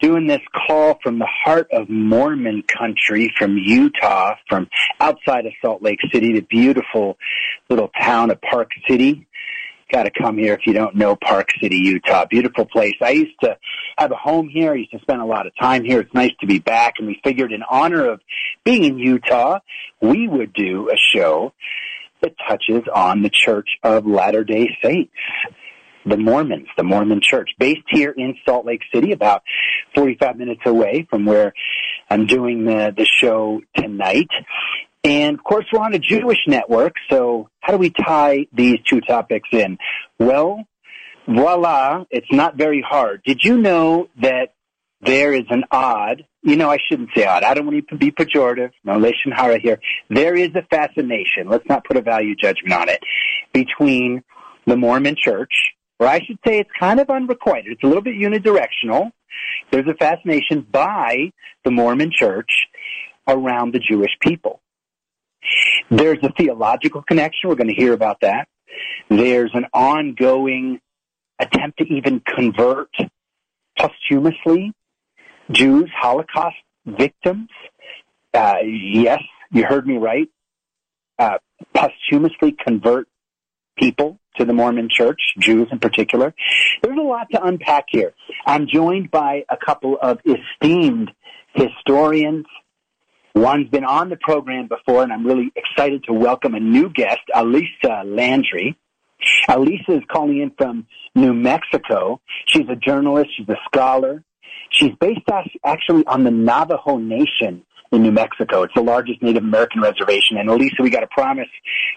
doing this call from the heart of Mormon country, from Utah, from outside of Salt Lake City, the beautiful little town of Park City. Got to come here if you don't know Park City, Utah. Beautiful place. I used to have a home here. I used to spend a lot of time here. It's nice to be back, and we figured in honor of being in Utah, we would do a show that touches on the Church of Latter-day Saints, the Mormons, the Mormon Church, based here in Salt Lake City, about 45 minutes away from where I'm doing the, the show tonight. And of course, we're on a Jewish network, so how do we tie these two topics in? Well, voila, it's not very hard. Did you know that there is an odd you know, I shouldn't say odd. I don't want to be pejorative. No lashon hara here. There is a fascination. Let's not put a value judgment on it between the Mormon Church, or I should say, it's kind of unrequited. It's a little bit unidirectional. There's a fascination by the Mormon Church around the Jewish people. There's a theological connection. We're going to hear about that. There's an ongoing attempt to even convert posthumously Jews, Holocaust victims. Uh, yes, you heard me right. Uh, posthumously convert people to the Mormon church, Jews in particular. There's a lot to unpack here. I'm joined by a couple of esteemed historians. One's been on the program before, and I'm really excited to welcome a new guest, Alysa Landry. Alysa is calling in from New Mexico. She's a journalist. She's a scholar. She's based actually on the Navajo Nation in New Mexico. It's the largest Native American reservation. And Alysa, we got a promise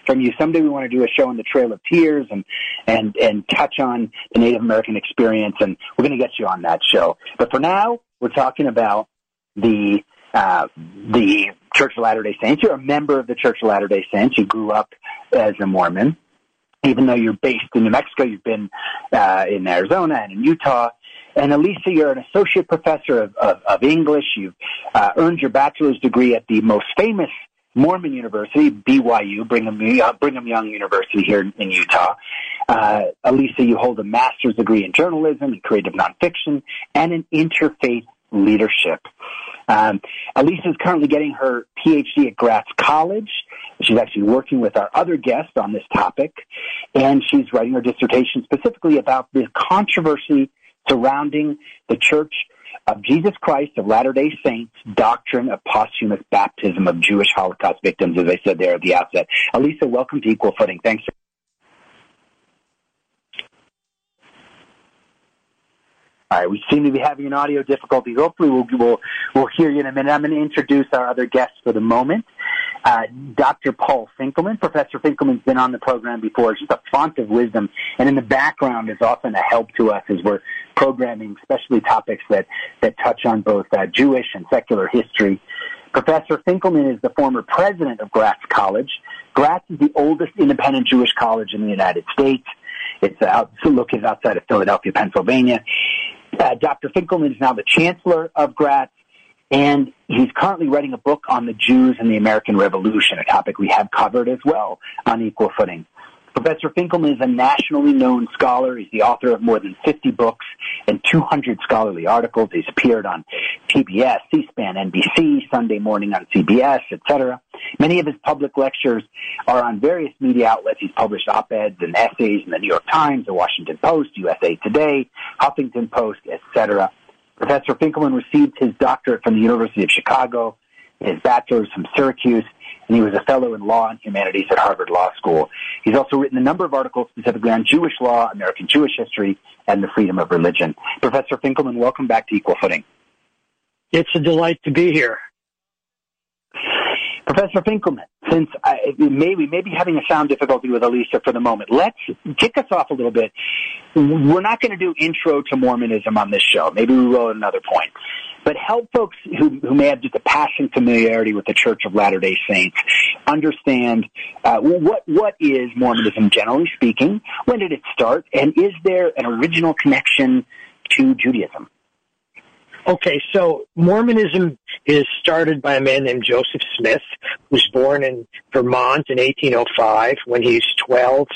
from you. Someday we want to do a show on the Trail of Tears and, and, and touch on the Native American experience. And we're going to get you on that show. But for now, we're talking about the, uh, the Church of Latter-day Saints. You're a member of the Church of Latter-day Saints. You grew up as a Mormon. Even though you're based in New Mexico, you've been uh, in Arizona and in Utah. And Alysa, you're an associate professor of, of, of English. You've uh, earned your bachelor's degree at the most famous Mormon University, BYU, Brigham, uh, Brigham Young University here in, Utah. Uh, Alysa, you hold a master's degree in journalism and creative nonfiction and in interfaith leadership. Um, Alysa is currently getting her PhD at Gratz College. She's actually working with our other guest on this topic, and she's writing her dissertation specifically about the controversy surrounding the Church of Jesus Christ of Latter-day Saints doctrine of posthumous baptism of Jewish Holocaust victims, as I said there at the outset. Alysa, welcome to Equal Footing. Thanks. All right, we seem to be having an audio difficulty. Hopefully, we'll, we'll, we'll hear you in a minute. I'm going to introduce our other guests for the moment. Uh, Dr. Paul Finkelman. Professor Finkelman's been on the program before. He's just a font of wisdom, and in the background is often a help to us as we're programming, especially topics that, that touch on both uh, Jewish and secular history. Professor Finkelman is the former president of Gratz College. Gratz is the oldest independent Jewish college in the United States. It's out, located outside of Philadelphia, Pennsylvania. Uh, Dr. Finkelman is now the chancellor of Gratz. And he's currently writing a book on the Jews and the American Revolution, a topic we have covered as well on Equal Footing. Professor Finkelman is a nationally known scholar. He's the author of more than 50 books and 200 scholarly articles. He's appeared on PBS, C-SPAN, NBC, Sunday morning on CBS, etc. Many of his public lectures are on various media outlets. He's published op-eds and essays in the New York Times, the Washington Post, USA Today, Huffington Post, etc. Professor Finkelman received his doctorate from the University of Chicago, his bachelor's from Syracuse, and he was a fellow in law and humanities at Harvard Law School. He's also written a number of articles specifically on Jewish law, American Jewish history, and the freedom of religion. Professor Finkelman, welcome back to Equal Footing. It's a delight to be here. Professor Finkelman, since I, we may be having a sound difficulty with Alicia for the moment, let's kick us off a little bit. We're not going to do intro to Mormonism on this show. Maybe we will at another point. But help folks who, who may have just a passing familiarity with the Church of Latter-day Saints understand uh, what what is Mormonism generally speaking. When did it start, and is there an original connection to Judaism? Okay, so Mormonism is started by a man named Joseph Smith, who's born in Vermont in 1805 when he's 12.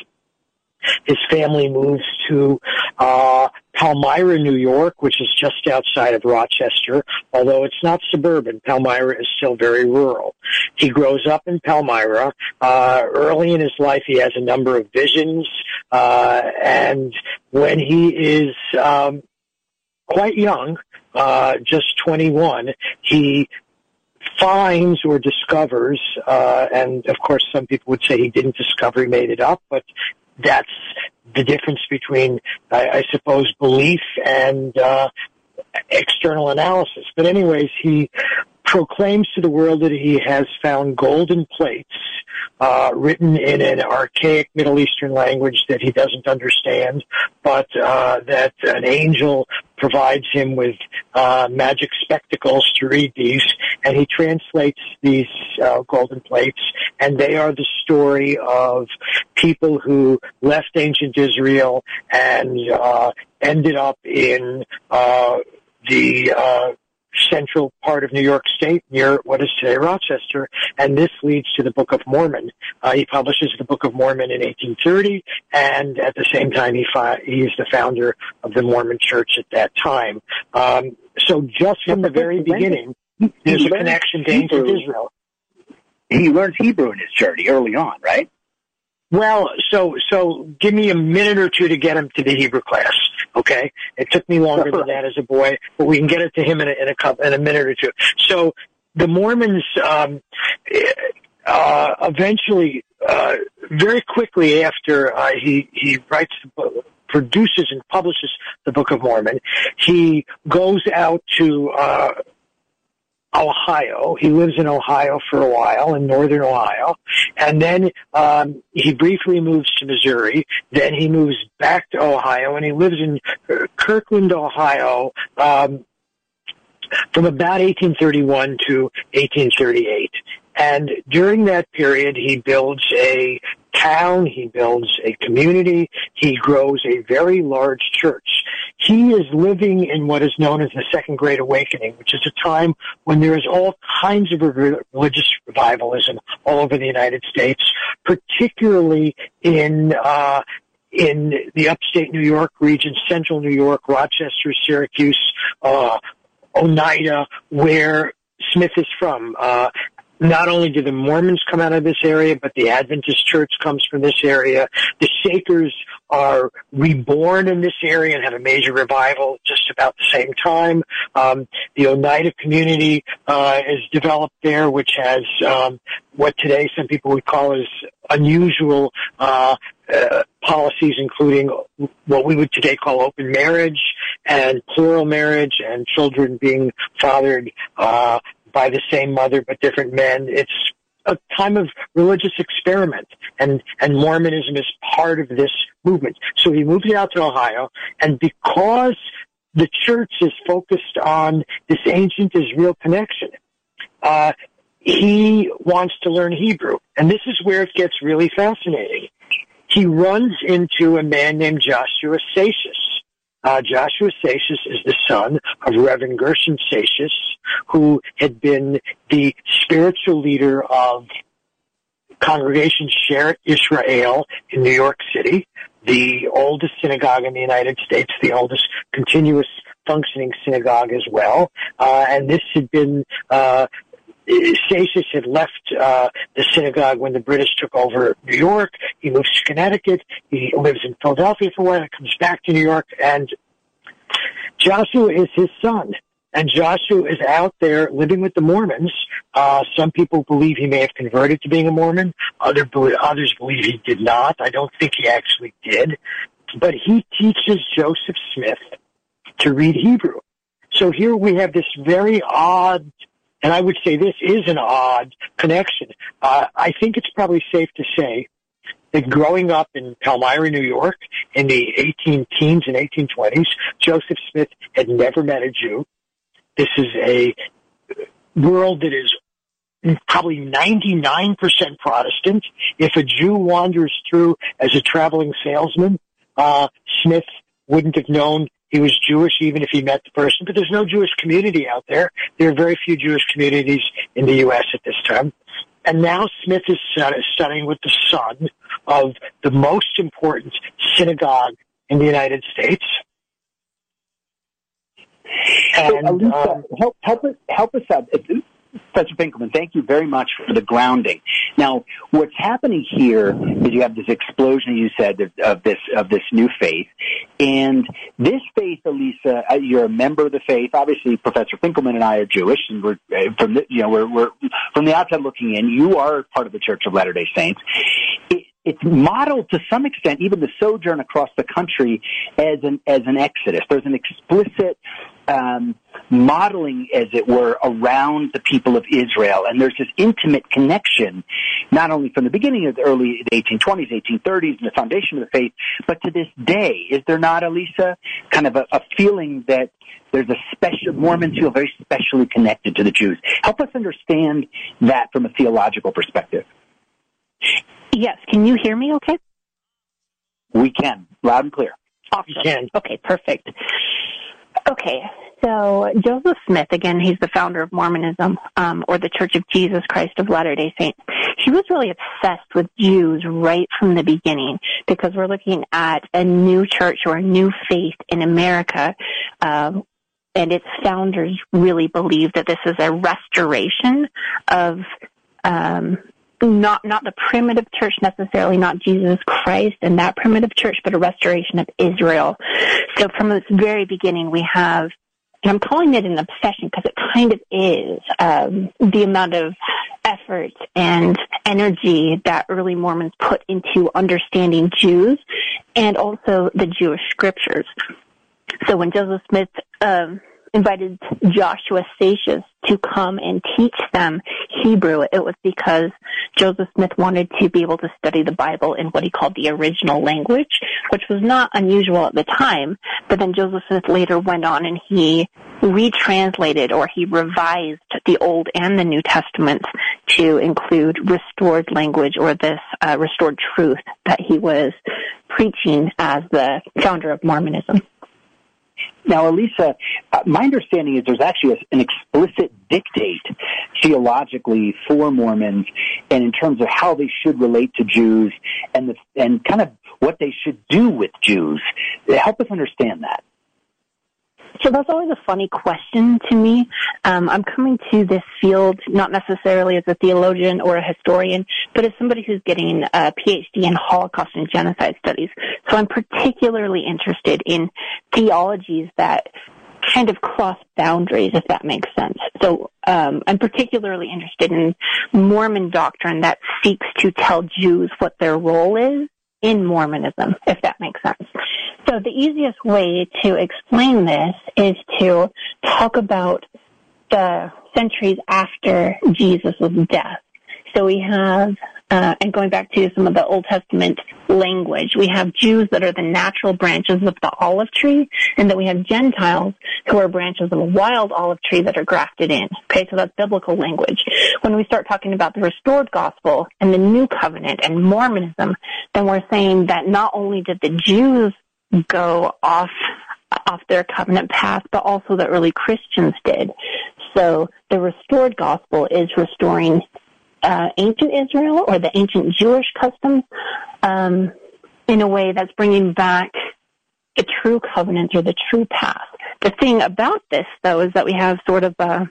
His family moves to uh, Palmyra, New York, which is just outside of Rochester, although it's not suburban. Palmyra is still very rural. He grows up in Palmyra. Uh, early in his life, he has a number of visions, uh, and when he is um, quite young, uh, just 21, he finds or discovers, uh, and of course some people would say he didn't discover, he made it up, but that's the difference between, I, I suppose, belief and uh, external analysis. But anyways, he proclaims to the world that he has found golden plates uh, written in an archaic Middle Eastern language that he doesn't understand, but uh, that an angel provides him with uh, magic spectacles to read these, and he translates these uh, golden plates, and they are the story of people who left ancient Israel and uh, ended up in uh, the uh, central part of New York State near what is today Rochester, and this leads to the Book of Mormon. Uh, he publishes the Book of Mormon in 1830, and at the same time he, fi- he is the founder of the Mormon Church at that time. Um, so just from the very beginning, there's a connection to ancient Israel. He learns Hebrew in his journey early on, right? Well, so so give me a minute or two to get him to the Hebrew class. Okay, it took me longer than that as a boy, but we can get it to him in a, in a couple in a minute or two. So the Mormons um, uh, eventually, uh, very quickly after uh, he he writes the book, produces and publishes the Book of Mormon, he goes out to uh, Ohio. He lives in Ohio for a while, in northern Ohio, and then um, he briefly moves to Missouri. Then he moves back to Ohio, and he lives in uh, Kirtland, Ohio, um, from about 1831 to 1838. And during that period, he builds a town, he builds a community, he grows a very large church. He is living in what is known as the Second Great Awakening, which is a time when there is all kinds of religious revivalism all over the United States, particularly in uh, in the upstate New York region, central New York, Rochester, Syracuse, uh, Oneida, where Smith is from. Uh, not only do the Mormons come out of this area, but the Adventist Church comes from this area. The Shakers are reborn in this area and have a major revival just about the same time. Um, the Oneida community uh, is developed there, which has um, what today some people would call as unusual uh, uh, policies, including what we would today call open marriage and plural marriage, and children being fathered uh, by the same mother but different men. It's a time of religious experiment and, and Mormonism is part of this movement. So he moves out to Ohio and because the church is focused on this ancient Israel connection, uh, he wants to learn Hebrew. And this is where it gets really fascinating. He runs into a man named Joshua Seixas uh, Joshua Seixas is the son of Reverend Gershon Seixas, who had been the spiritual leader of Congregation Shearith Israel in New York City, the oldest synagogue in the United States, the oldest continuous functioning synagogue as well. Uh, and this had been uh, Seixas had left uh, the synagogue when the British took over New York. He moves to Connecticut. He lives in Philadelphia for a while. Comes back to New York, and Joshua is his son. And Joshua is out there living with the Mormons. Uh, some people believe he may have converted to being a Mormon. Other others believe he did not. I don't think he actually did. But he teaches Joseph Smith to read Hebrew. So here we have this very odd And I would say this is an odd connection. Uh, I think it's probably safe to say that growing up in Palmyra, New York in the 18 teens and 1820s, Joseph Smith had never met a Jew. This is a world that is probably 99% Protestant. If a Jew wanders through as a traveling salesman, uh, Smith wouldn't have known he was Jewish even if he met the person. But there's no Jewish community out there. There are very few Jewish communities in the U.S. at this time. And now Smith is studying with the son of the most important synagogue in the United States. And, so, Alysa, um, help, help, us, help us out. Professor Finkelman, thank you very much for the grounding. Now, what's happening here is you have this explosion, you said, of, of this of this new faith, and this faith, Alysa, uh, you're a member of the faith. Obviously, Professor Finkelman and I are Jewish, and we're uh, from the, you know we're, we're from the outside looking in. You are part of the Church of Latter Day Saints. It, it's modeled to some extent, even the sojourn across the country, as an as an exodus. There's an explicit um, modeling, as it were, around the people of Israel, and there's this intimate connection, not only from the beginning of the early 1820s, 1830s, and the foundation of the faith, but to this day. Is there not, Alysa, kind of a, a feeling that there's a special Mormons feel very specially connected to the Jews? Help us understand that from a theological perspective. Yes. Can you hear me okay? We can. Loud and clear. Awesome. can. Okay, perfect. Okay, so Joseph Smith, again, he's the founder of Mormonism, um, or the Church of Jesus Christ of Latter-day Saints. He was really obsessed with Jews right from the beginning because we're looking at a new church or a new faith in America, um, and its founders really believe that this is a restoration of um, not not the primitive church necessarily, not Jesus Christ and that primitive church, but a restoration of Israel. So from its very beginning, we have, and I'm calling it an obsession because it kind of is um, the amount of effort and energy that early Mormons put into understanding Jews and also the Jewish scriptures. So when Joseph Smith um, invited Joshua Seixas to come and teach them Hebrew, it was because Joseph Smith wanted to be able to study the Bible in what he called the original language, which was not unusual at the time. But then Joseph Smith later went on and he retranslated or he revised the Old and the New Testaments to include restored language or this uh, restored truth that he was preaching as the founder of Mormonism. Now, Alysa, uh, my understanding is there's actually an explicit dictate theologically for Mormons and in terms of how they should relate to Jews and the, and kind of what they should do with Jews. Help us understand that. So that's always a funny question to me. Um, I'm coming to this field not necessarily as a theologian or a historian, but as somebody who's getting a PhD in Holocaust and genocide studies. So I'm particularly interested in theologies that kind of cross boundaries, if that makes sense. So um, I'm particularly interested in Mormon doctrine that seeks to tell Jews what their role is in Mormonism, if that makes sense. So the easiest way to explain this is to talk about the centuries after Jesus' death. So we have uh, and going back to some of the Old Testament language, we have Jews that are the natural branches of the olive tree, and then we have Gentiles who are branches of a wild olive tree that are grafted in. Okay, so that's biblical language. When we start talking about the restored gospel and the new covenant and Mormonism, then we're saying that not only did the Jews go off off their covenant path, but also the early Christians did. So the restored gospel is restoring uh, ancient Israel or the ancient Jewish customs um, in a way that's bringing back the true covenant or the true path. The thing about this, though, is that we have sort of a,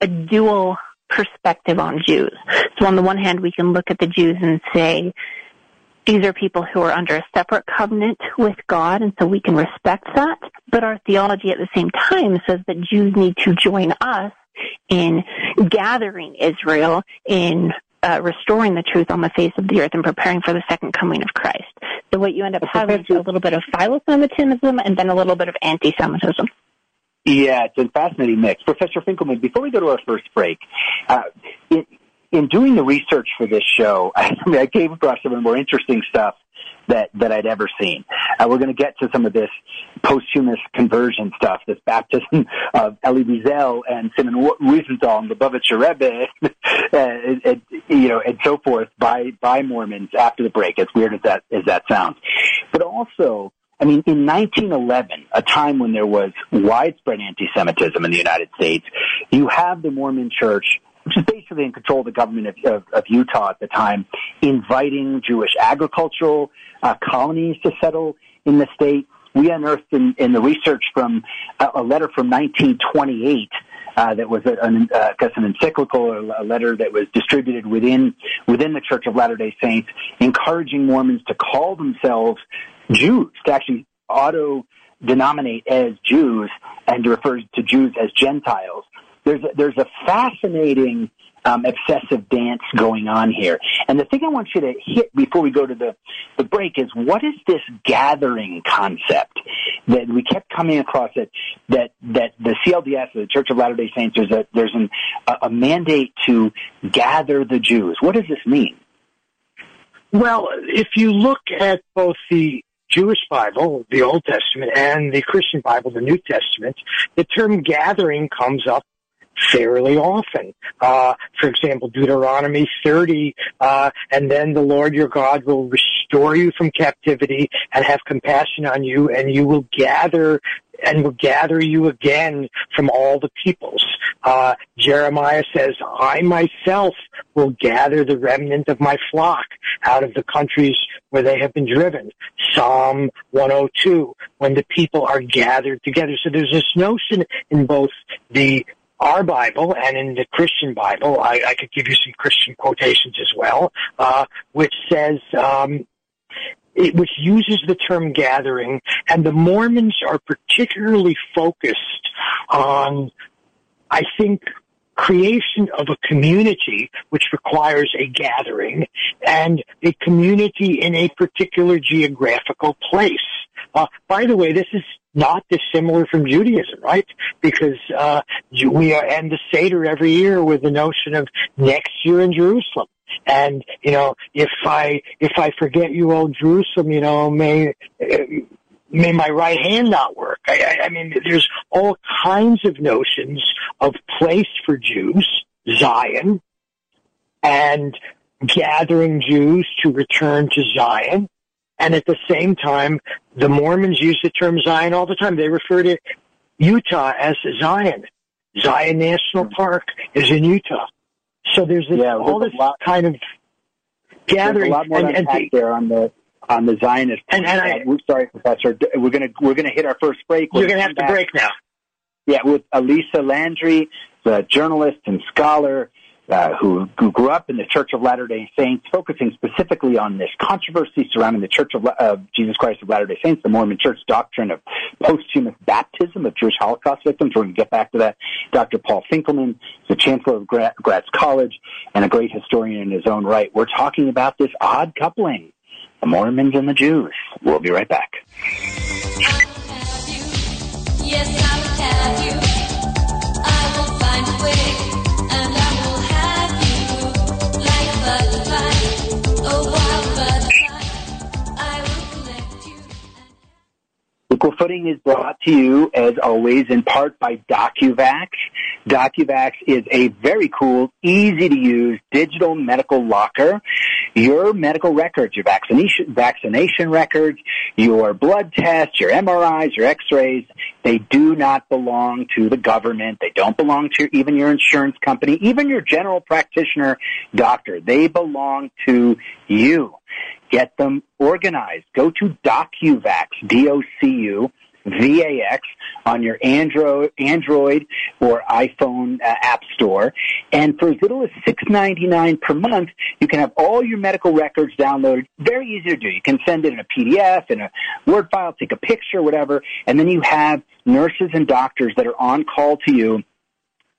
a dual perspective on Jews. So on the one hand, we can look at the Jews and say, these are people who are under a separate covenant with God, and so we can respect that. But our theology at the same time says that Jews need to join us in gathering Israel in uh, restoring the truth on the face of the earth and preparing for the second coming of Christ. So what you end up having is a little bit of philo-Semitism and then a little bit of anti-Semitism. Yeah, it's a fascinating mix. Professor Finkelman, before we go to our first break, uh, in, in doing the research for this show, I, I, mean, I came across some of the more interesting stuff that, that I'd ever seen. Uh, we're going to get to some of this posthumous conversion stuff, this baptism of Elie Wiesel and Simon Wiesenthal and Lubavitcher Rebbe, and, and, you know, and so forth by, by Mormons after the break, as weird as that, as that sounds. But also, I mean, in 1911, a time when there was widespread anti-Semitism in the United States, you have the Mormon Church, which is basically in control of the government of, of, of Utah at the time, inviting Jewish agricultural uh, colonies to settle in the state. We unearthed in, in the research from uh, a letter from 1928 uh, that was an, uh, an encyclical or a letter that was distributed within within the Church of Latter Day Saints, encouraging Mormons to call themselves Jews, to actually auto denominate as Jews and to refer to Jews as Gentiles. There's a, there's a fascinating um, excessive dance going on here. And the thing I want you to hit before we go to the, the break is what is this gathering concept that we kept coming across it that, that the CLDS, the Church of Latter-day Saints, there's a, there's an, a, a mandate to gather the Jews. What does this mean? Well, if you look at both the Jewish Bible, the Old Testament, and the Christian Bible, the New Testament, the term gathering comes up fairly often. Uh, for example, Deuteronomy 30, uh, and then the Lord your God will restore you from captivity and have compassion on you, and you will gather and will gather you again from all the peoples. Uh, Jeremiah says, I myself will gather the remnant of my flock out of the countries where they have been driven. Psalm 102, when the people are gathered together. So there's this notion in both the our Bible and in the Christian Bible, I, I could give you some Christian quotations as well, uh, which says, um, it, which uses the term gathering, and the Mormons are particularly focused on, I think, creation of a community which requires a gathering and a community in a particular geographical place. Uh, by the way, this is not dissimilar from Judaism, right? Because uh, we are, end the Seder every year with the notion of next year in Jerusalem. And you know, if I if I forget you, old Jerusalem, you know, may may my right hand not work. I, I, I mean, there's all kinds of notions of place for Jews, Zion, and gathering Jews to return to Zion. And at the same time, the Mormons use the term Zion all the time. They refer to Utah as Zion. Zion National hmm. Park is in Utah. So there's this, yeah, all this lot, kind of gathering. There's a lot more and, and there on the on the Zionist. And, and I, we're sorry, Professor. We're gonna we're gonna hit our first break. We're you're gonna have to break now. Yeah, with Alysa Landry, the journalist and scholar uh, who, who grew up in the Church of Latter-day Saints, focusing specifically on this controversy surrounding the Church of uh, Jesus Christ of Latter-day Saints, the Mormon Church doctrine of posthumous baptism of Jewish Holocaust victims. We're going to get back to that. Dr. Paul Finkelman is the Chancellor of Gratz College and a great historian in his own right. We're talking about this odd coupling, the Mormons and the Jews. We'll be right back. Equal Footing is brought to you, as always, in part by DocuVax. DocuVax is a very cool, easy to use digital medical locker. Your medical records, your vaccination, vaccination records, your blood tests, your MRIs, your x-rays, they do not belong to the government. They don't belong to even your insurance company, even your general practitioner doctor. They belong to you. Get them organized. Go to DocuVax, D-O-C-U, VAX on your Android, Android or iPhone uh, app store. And for as little as $6.99 per month, you can have all your medical records downloaded. Very easy to do. You can send it in a PDF, in a Word file, take a picture, whatever, and then you have nurses and doctors that are on call to you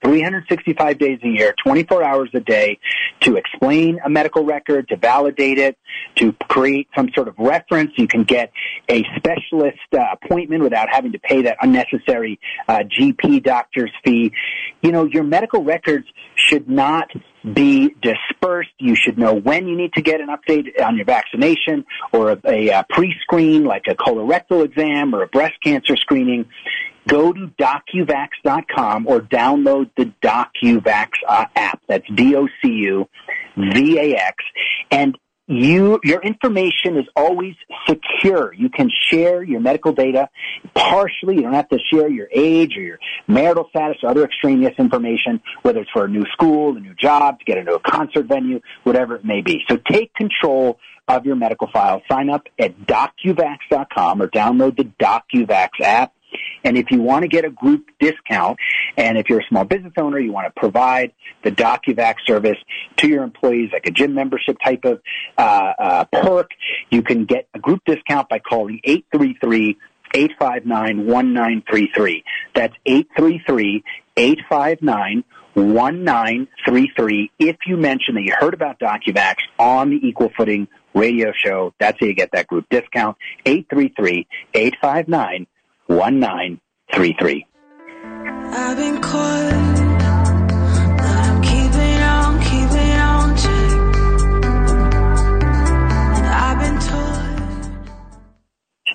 365 days a year, 24 hours a day to explain a medical record, to validate it, to create some sort of reference. You can get a specialist uh, appointment without having to pay that unnecessary uh, GP doctor's fee. You know, your medical records should not be dispersed. You should know when you need to get an update on your vaccination or a, a, a pre-screen like a colorectal exam or a breast cancer screening. Go to docuvax.com or download the DocuVax uh, app. That's D-O-C-U-V-A-X. And you, your information is always secure. You can share your medical data partially. You don't have to share your age or your marital status or other extraneous information, whether it's for a new school, a new job, to get into a concert venue, whatever it may be. So take control of your medical file. Sign up at docuvax.com or download the DocuVax app. And if you want to get a group discount, and if you're a small business owner, you want to provide the DocuVax service to your employees, like a gym membership type of uh, uh, perk, you can get a group discount by calling 833 859 1933. That's 833 859 1933. If you mention that you heard about DocuVax on the Equal Footing radio show, that's how you get that group discount. 833 859 1933. I've been caught.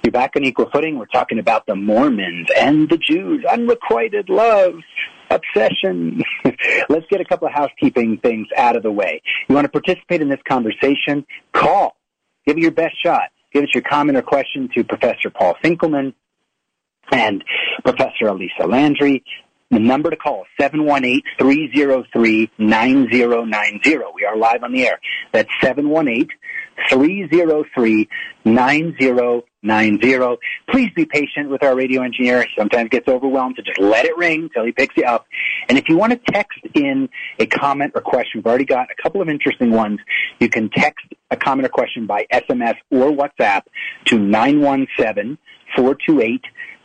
You're back on equal footing. We're talking about the Mormons and the Jews, unrequited love, obsession. Let's get a couple of housekeeping things out of the way. You want to participate in this conversation? Call. Give it your best shot. Give us your comment or question to Professor Paul Finkelman and Professor Alysa Landry. The number to call, 718-303-9090. We are live on the air. That's 718-303-9090. Please be patient with our radio engineer. He sometimes gets overwhelmed, so just let it ring until he picks you up. And if you want to text in a comment or question, we've already got a couple of interesting ones. You can text a comment or question by SMS or WhatsApp to 917 428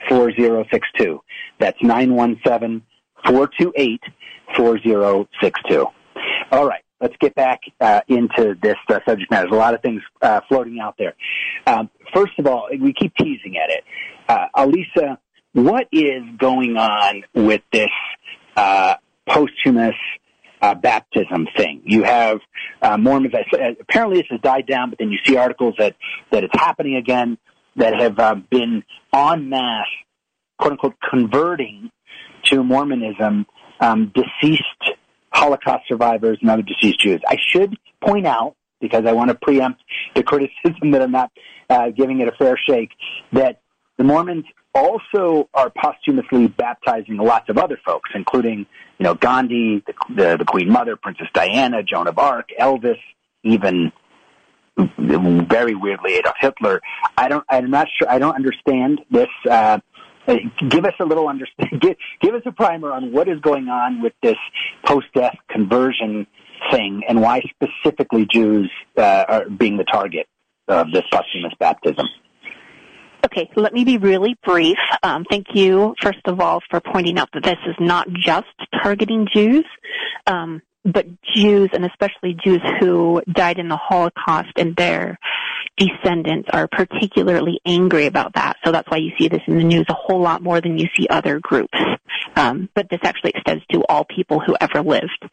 4062. That's 917 428 4062. All right. Let's get back uh, into this uh, subject matter. There's a lot of things uh, floating out there. Um, first of all, we keep teasing at it. Uh, Alysa, what is going on with this uh, posthumous uh, baptism thing. You have uh, Mormons. Apparently, this has died down, but then you see articles that that it's happening again that have uh, been en masse, quote unquote, converting to Mormonism um, deceased Holocaust survivors and other deceased Jews. I should point out, because I want to preempt the criticism that I'm not uh, giving it a fair shake, that the Mormons also are posthumously baptizing lots of other folks, including, you know, Gandhi, the, the, the Queen Mother, Princess Diana, Joan of Arc, Elvis, even very weirdly Adolf Hitler. I don't. I'm not sure. I don't understand this. Uh, give us a little understand. Give, give us a primer on what is going on with this post-death conversion thing, and why specifically Jews uh, are being the target of this posthumous baptism. Okay, let me be really brief. Um, thank you, first of all, for pointing out that this is not just targeting Jews. Um, but Jews, and especially Jews who died in the Holocaust and their descendants are particularly angry about that. So that's why you see this in the news a whole lot more than you see other groups. Um, but this actually extends to all people who ever lived.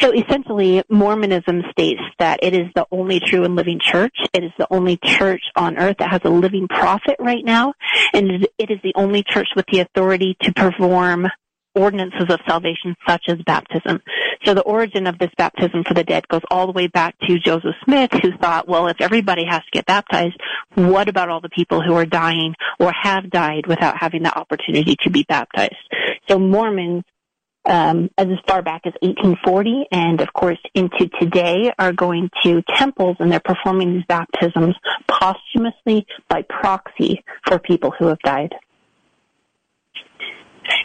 So essentially, Mormonism states that it is the only true and living church. It is the only church on earth that has a living prophet right now, and it is the only church with the authority to perform ordinances of salvation such as baptism. So the origin of this baptism for the dead goes all the way back to Joseph Smith who thought, well, if everybody has to get baptized, what about all the people who are dying or have died without having the opportunity to be baptized? So Mormons um, as far back as 1840 and of course into today are going to temples and they're performing these baptisms posthumously by proxy for people who have died.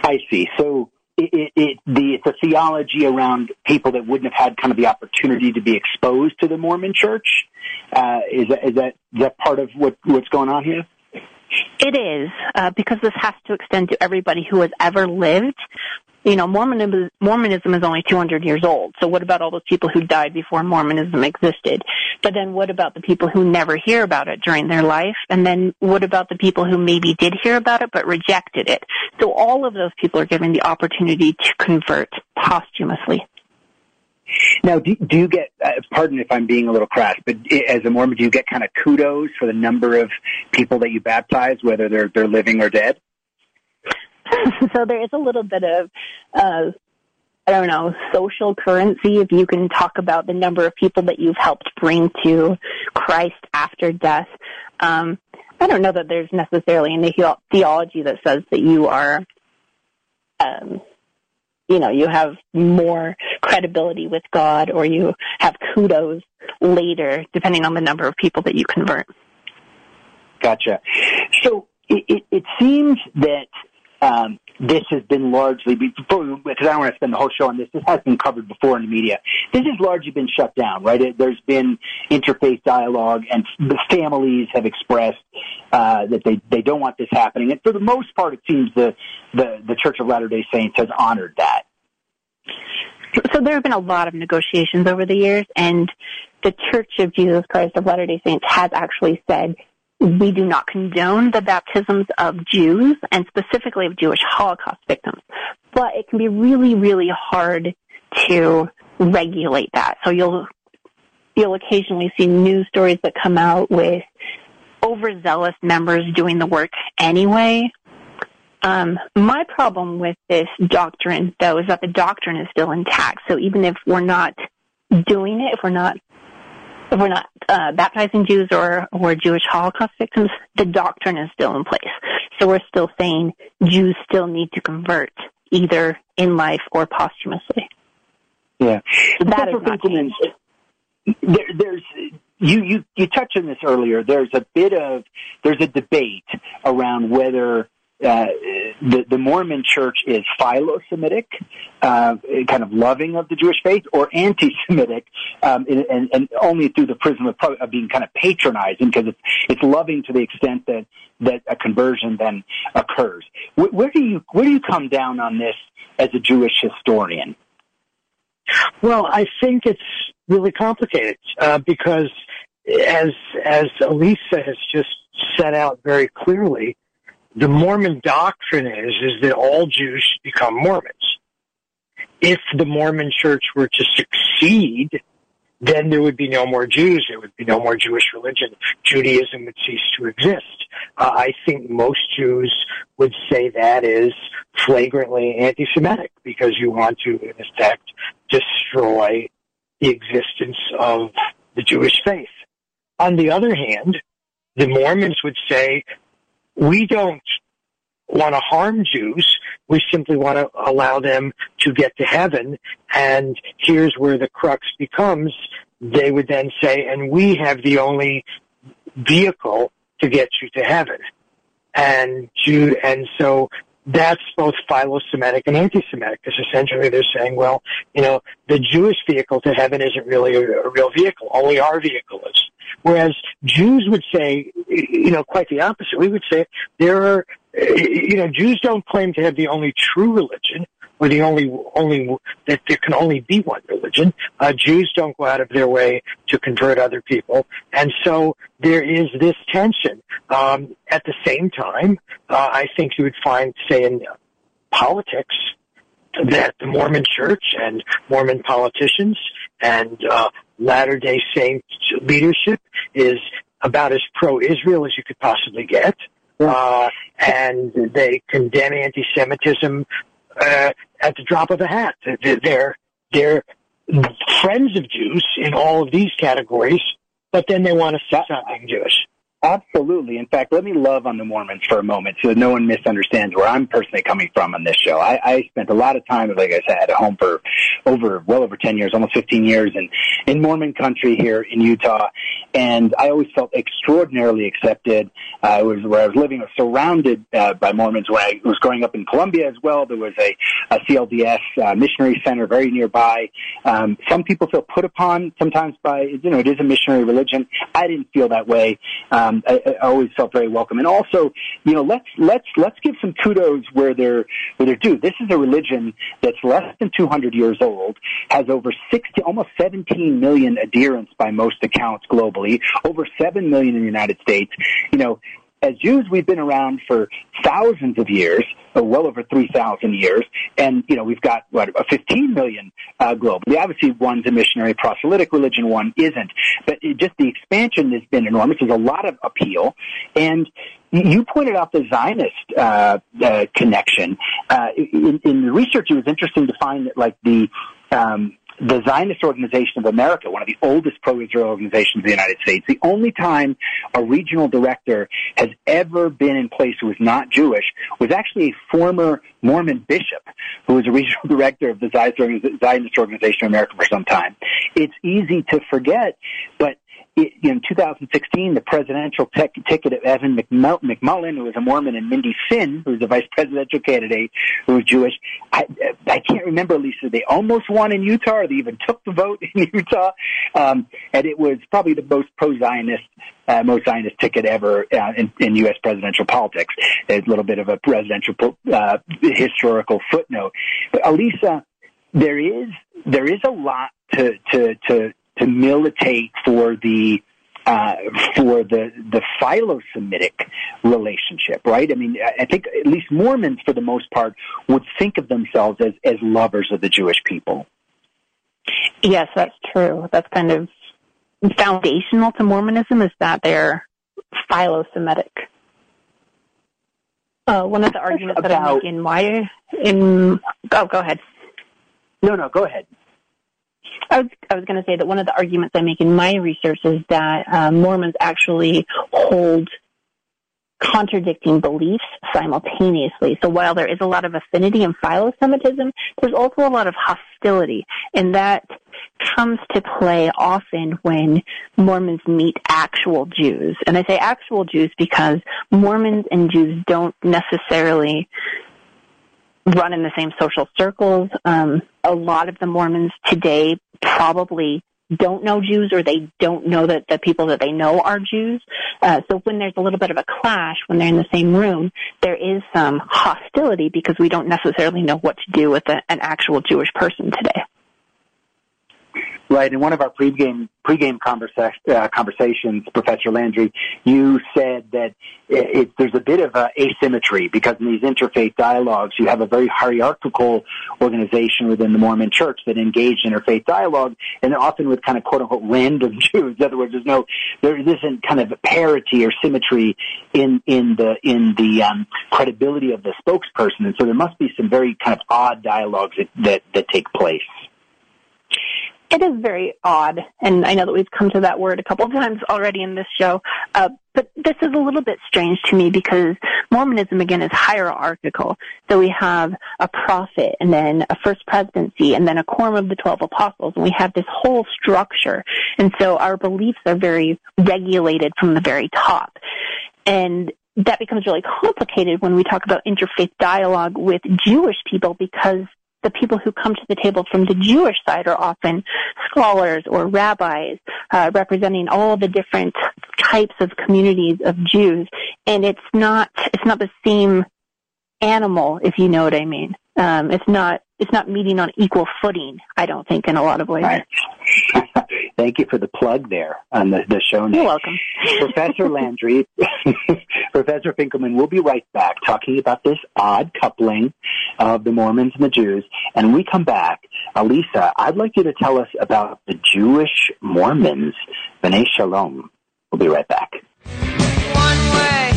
I see. So it, it, it, the, it's a theology around people that wouldn't have had kind of the opportunity to be exposed to the Mormon Church. Uh, is that is that is that part of what what's going on here? It is uh, because this has to extend to everybody who has ever lived. You know, Mormonism, Mormonism is only 200 years old. So what about all those people who died before Mormonism existed? But then what about the people who never hear about it during their life? And then what about the people who maybe did hear about it but rejected it? So all of those people are given the opportunity to convert posthumously. Now, do, do you get, uh, pardon if I'm being a little crass, but as a Mormon, do you get kind of kudos for the number of people that you baptize, whether they're, they're living or dead? so there is a little bit of, uh, I don't know, social currency if you can talk about the number of people that you've helped bring to Christ after death. Um, I don't know that there's necessarily any theology that says that you are, um, you know, you have more credibility with God or you have kudos later, depending on the number of people that you convert. Gotcha. So it, it, it seems that um, this has been largely, before because I don't want to spend the whole show on this, this has been covered before in the media. This has largely been shut down, right? It, there's been interfaith dialogue and the families have expressed uh, that they, they don't want this happening. And for the most part, it seems the, the, the Church of Latter-day Saints has honored that. So there have been a lot of negotiations over the years, and the Church of Jesus Christ of Latter-day Saints has actually said we do not condone the baptisms of Jews and specifically of Jewish Holocaust victims. But it can be really, really hard to regulate that. So you'll, you'll occasionally see news stories that come out with overzealous members doing the work anyway. Um, my problem with this doctrine, though, is that the doctrine is still intact. So even if we're not doing it, if we're not we're not uh, baptizing Jews or, or Jewish Holocaust victims, the doctrine is still in place. So we're still saying Jews still need to convert either in life or posthumously. Yeah. So that is not changed. There, there's you, you you touched on this earlier. There's a bit of there's a debate around whether uh, the, the Mormon church is philo-Semitic, uh, kind of loving of the Jewish faith, or anti-Semitic, um, and, and, only through the prism of, of being kind of patronizing because it's, it's loving to the extent that, that a conversion then occurs. Where, where do you, where do you come down on this as a Jewish historian? Well, I think it's really complicated, uh, because as, as Alysa has just set out very clearly, the Mormon doctrine is, is that all Jews should become Mormons. If the Mormon church were to succeed, then there would be no more Jews. There would be no more Jewish religion. Judaism would cease to exist. Uh, I think most Jews would say that is flagrantly anti-Semitic because you want to, in effect, destroy the existence of the Jewish faith. On the other hand, the Mormons would say we don't want to harm Jews. We simply want to allow them to get to heaven. And here's where the crux becomes. They would then say, and we have the only vehicle to get you to heaven. And Jude, and so that's both philo-Semitic and anti-Semitic because essentially they're saying, well, you know, the Jewish vehicle to heaven isn't really a, a real vehicle. Only our vehicle is. Whereas Jews would say, you know, quite the opposite. We would say there are, you know, Jews don't claim to have the only true religion or the only, only, that there can only be one religion. Uh, Jews don't go out of their way to convert other people. And so there is this tension. Um, at the same time, uh, I think you would find, say, in politics, that the Mormon church and Mormon politicians and uh, Latter day Saint leadership is about as pro-Israel as you could possibly get. Uh, and they condemn anti-Semitism uh, at the drop of a hat. They're they're friends of Jews in all of these categories, but then they want to say something Jewish. Absolutely. In fact, let me love on the Mormons for a moment so no one misunderstands where I'm personally coming from on this show. I, I spent a lot of time, like I said, at home for over, well over 10 years, almost 15 years in, in Mormon country here in Utah. And I always felt extraordinarily accepted. Uh, I was where I was living, I was surrounded uh, by Mormons when I was growing up in Columbia as well. There was a, a CLDS uh, missionary center very nearby. Um, some people feel put upon sometimes by, you know, it is a missionary religion. I didn't feel that way. Um, um, I, I always felt very welcome. And also, you know, let's let's let's give some kudos where they're where they're due. This is a religion that's less than 200 years old, has over 60, almost 17 million adherents by most accounts globally, over 7 million in the United States. You know, as Jews, we've been around for thousands of years, or well over 3,000 years, and, you know, we've got, what, 15 million uh, globally. Obviously, one's a missionary proselytic religion, one isn't. But it, just the expansion has been enormous. There's a lot of appeal. And you pointed out the Zionist uh, uh, connection. Uh, in, in the research, it was interesting to find that, like, the um, the Zionist Organization of America, one of the oldest pro-Israel organizations in the United States, the only time a regional director has ever been in place who was not Jewish was actually a former Mormon bishop who was a regional director of the Zionist Organization of America for some time. It's easy to forget, but in 2016, the presidential ticket of Evan McMullin, who was a Mormon, and Mindy Finn, who was a vice presidential candidate, who was Jewish. I, I can't remember, Lisa. They almost won in Utah, or they even took the vote in Utah. Um, and it was probably the most pro-Zionist, uh, most Zionist ticket ever uh, in, in U.S. presidential politics. A little bit of a presidential uh, historical footnote. But Alysa, there is there is a lot to to to to militate for the uh, for the the philo-Semitic relationship, right? I mean, I think at least Mormons, for the most part, would think of themselves as as lovers of the Jewish people. Yes, that's true. That's kind of foundational to Mormonism is that they're philo-Semitic. Uh, one of the arguments About, that I make in my in oh, go ahead. No, no, go ahead. I was, I was going to say that one of the arguments I make in my research is that uh, Mormons actually hold contradicting beliefs simultaneously. So while there is a lot of affinity in philo-Semitism, there's also a lot of hostility, and that comes to play often when Mormons meet actual Jews. And I say actual Jews because Mormons and Jews don't necessarily run in the same social circles. Um, a lot of the Mormons today probably don't know Jews or they don't know that the people that they know are Jews. Uh, so when there's a little bit of a clash, when they're in the same room, there is some hostility because we don't necessarily know what to do with a, an actual Jewish person today. Right. In one of our pregame pregame conversa- uh, conversations, Professor Landry, you said that it, it, there's a bit of a asymmetry because in these interfaith dialogues, you have a very hierarchical organization within the Mormon Church that engage interfaith dialogue, and often with kind of quote unquote random Jews. In other words, there's no there isn't kind of a parity or symmetry in in the in the um, credibility of the spokesperson, and so there must be some very kind of odd dialogues that that, that take place it is very odd, and I know that we've come to that word a couple of times already in this show, uh, but this is a little bit strange to me because Mormonism again is hierarchical. So we have a prophet and then a first presidency and then a quorum of the twelve apostles and we have this whole structure. And so our beliefs are very regulated from the very top. And that becomes really complicated when we talk about interfaith dialogue with Jewish people because the people who come to the table from the Jewish side are often scholars or rabbis uh, representing all the different types of communities of Jews, and it's not it's not the same animal, if you know what I mean. Um, it's not it's not meeting on equal footing. I don't think in a lot of ways. Right. Thank you for the plug there on the, the show. You're welcome. Professor Landry, Professor Finkelman, we'll be right back talking about this odd coupling of the Mormons and the Jews. And when we come back, Alysa, I'd like you to tell us about the Jewish Mormons. B'nai Shalom. We'll be right back. One way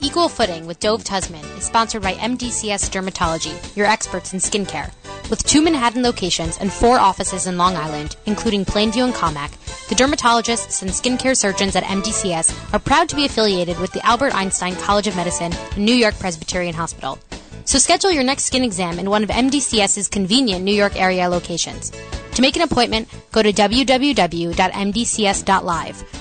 Equal Footing with Dove Tusman is sponsored by MDCS Dermatology, your experts in skincare. With two Manhattan locations and four offices in Long Island, including Plainview and Commack, the dermatologists and skincare surgeons at MDCS are proud to be affiliated with the Albert Einstein College of Medicine and New York Presbyterian Hospital. So schedule your next skin exam in one of MDCS's convenient New York area locations. To make an appointment, go to www.mdcs.live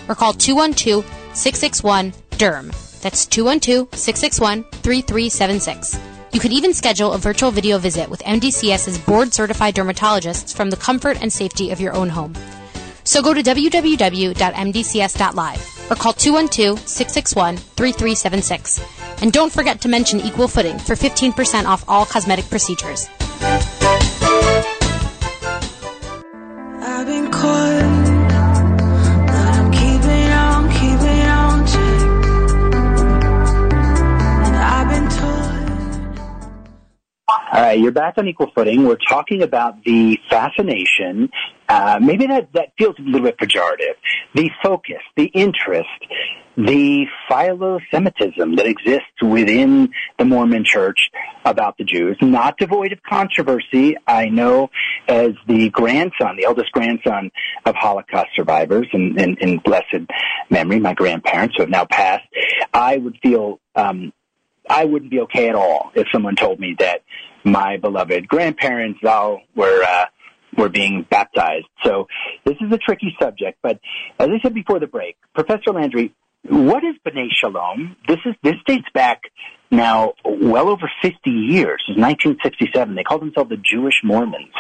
or call 212 212-661-DERM. That's 212-661-3376. You can even schedule a virtual video visit with MDCS's board certified dermatologists from the comfort and safety of your own home. So go to www.mdcs.live or call 212-661-3376. And don't forget to mention equal footing for 15% off all cosmetic procedures. I've been caught, All right, you're back on equal footing. We're talking about the fascination. Uh, maybe that, that feels a little bit pejorative. The focus, the interest, the philo-Semitism that exists within the Mormon church about the Jews, not devoid of controversy. I know as the grandson, the eldest grandson of Holocaust survivors in, in, in blessed memory, my grandparents who have now passed, I would feel, um, I wouldn't be okay at all if someone told me that my beloved grandparents all were uh, were being baptized. So this is a tricky subject. But as I said before the break, Professor Landry, what is B'nai Shalom? This is this dates back now well over 50 years. It's 1967. They called themselves the Jewish Mormons.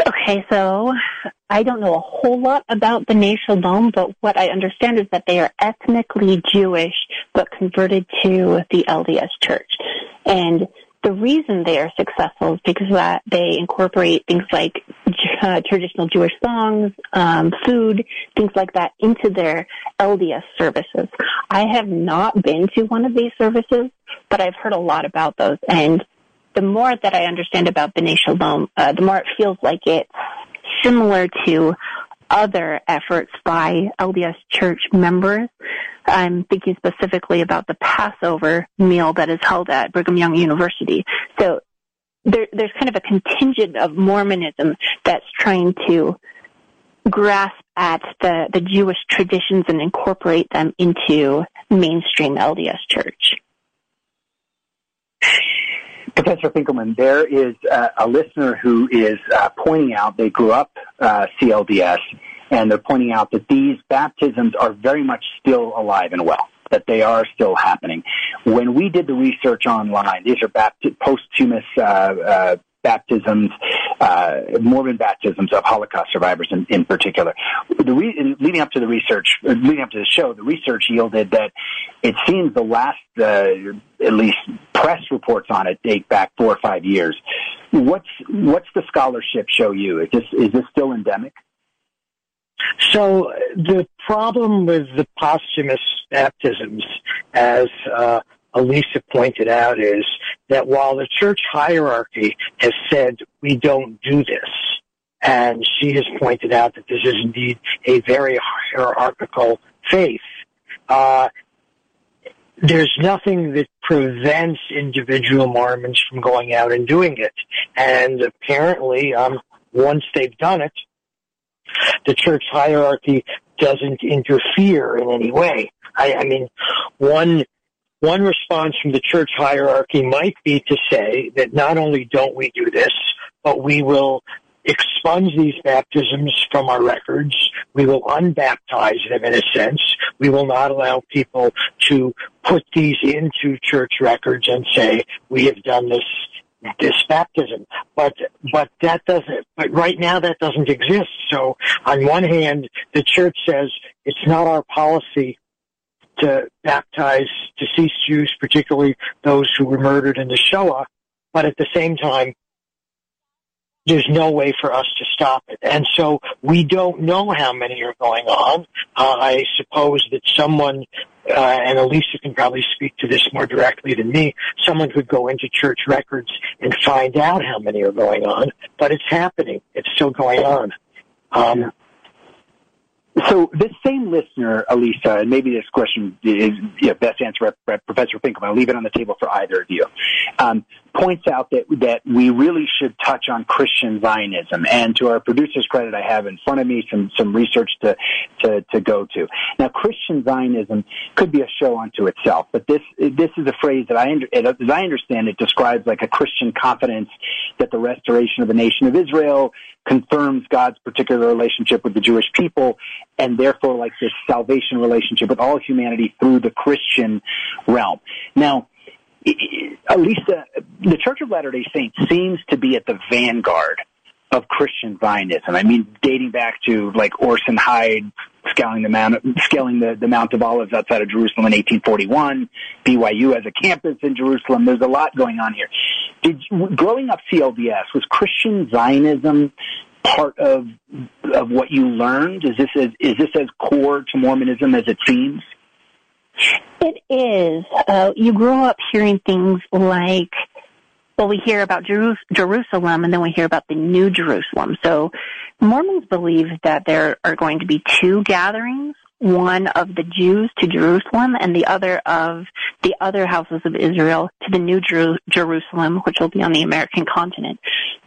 Okay, so I don't know a whole lot about the Shalom, but what I understand is that they are ethnically Jewish but converted to the LDS Church. And the reason they are successful is because that they incorporate things like uh, traditional Jewish songs, um, food, things like that into their LDS services. I have not been to one of these services, but I've heard a lot about those. And the more that I understand about B'nai Shalom, uh, the more it feels like it's similar to other efforts by LDS church members. I'm thinking specifically about the Passover meal that is held at Brigham Young University. So there, there's kind of a contingent of Mormonism that's trying to grasp at the, the Jewish traditions and incorporate them into mainstream LDS church. Professor Finkelman, there is uh, a listener who is uh, pointing out they grew up uh, CLDS, and they're pointing out that these baptisms are very much still alive and well, that they are still happening. When we did the research online, these are bapt- posthumous uh, uh, baptisms, uh, Mormon baptisms of Holocaust survivors in, in particular. Re- leading up to the research, uh, leading up to the show, the research yielded that it seems the last, uh, at least press reports on it date back four or five years. What's what's the scholarship show you? Is this is this still endemic? So the problem with the posthumous baptisms, as uh, Alysa pointed out, is that while the church hierarchy has said we don't do this, and she has pointed out that this is indeed a very hierarchical faith, uh, there's nothing that prevents individual Mormons from going out and doing it. And apparently, um, once they've done it, the church hierarchy doesn't interfere in any way. I, I mean, one one response from the church hierarchy might be to say that not only don't we do this, but we will expunge these baptisms from our records. We will unbaptize them in a sense. We will not allow people to put these into church records and say, we have done this this baptism. But but that doesn't but right now that doesn't exist. So on one hand the church says it's not our policy to baptize deceased Jews, particularly those who were murdered in the Shoah, but at the same time there's no way for us to stop it. And so we don't know how many are going on. Uh, I suppose that someone, uh, and Alysa can probably speak to this more directly than me, someone could go into church records and find out how many are going on, but it's happening. It's still going on. Um, So this same listener, Alysa, and maybe this question is you best answered by Professor Finkelman. I'll leave it on the table for either of you. Um, points out that that we really should touch on Christian Zionism. And to our producer's credit, I have in front of me some some research to to, to go to. Now, Christian Zionism could be a show unto itself, but this this is a phrase that I as I understand it describes like a Christian confidence that the restoration of the nation of Israel confirms God's particular relationship with the Jewish people, and therefore like this salvation relationship with all humanity through the Christian realm. Now at least the Church of Latter-day Saints seems to be at the vanguard of Christian Zionism. I mean, dating back to like Orson Hyde scaling the mount, scaling the, the Mount of Olives outside of Jerusalem in 1841, BYU as a campus in Jerusalem. There's a lot going on here. Did growing up CLDS was Christian Zionism part of of what you learned? Is this as, is this as core to Mormonism as it seems? It is. Uh, you grow up hearing things like, well, we hear about Jeru- Jerusalem and then we hear about the New Jerusalem. So Mormons believe that there are going to be two gatherings, one of the Jews to Jerusalem and the other of the other houses of Israel to the New Jer- Jerusalem, which will be on the American continent.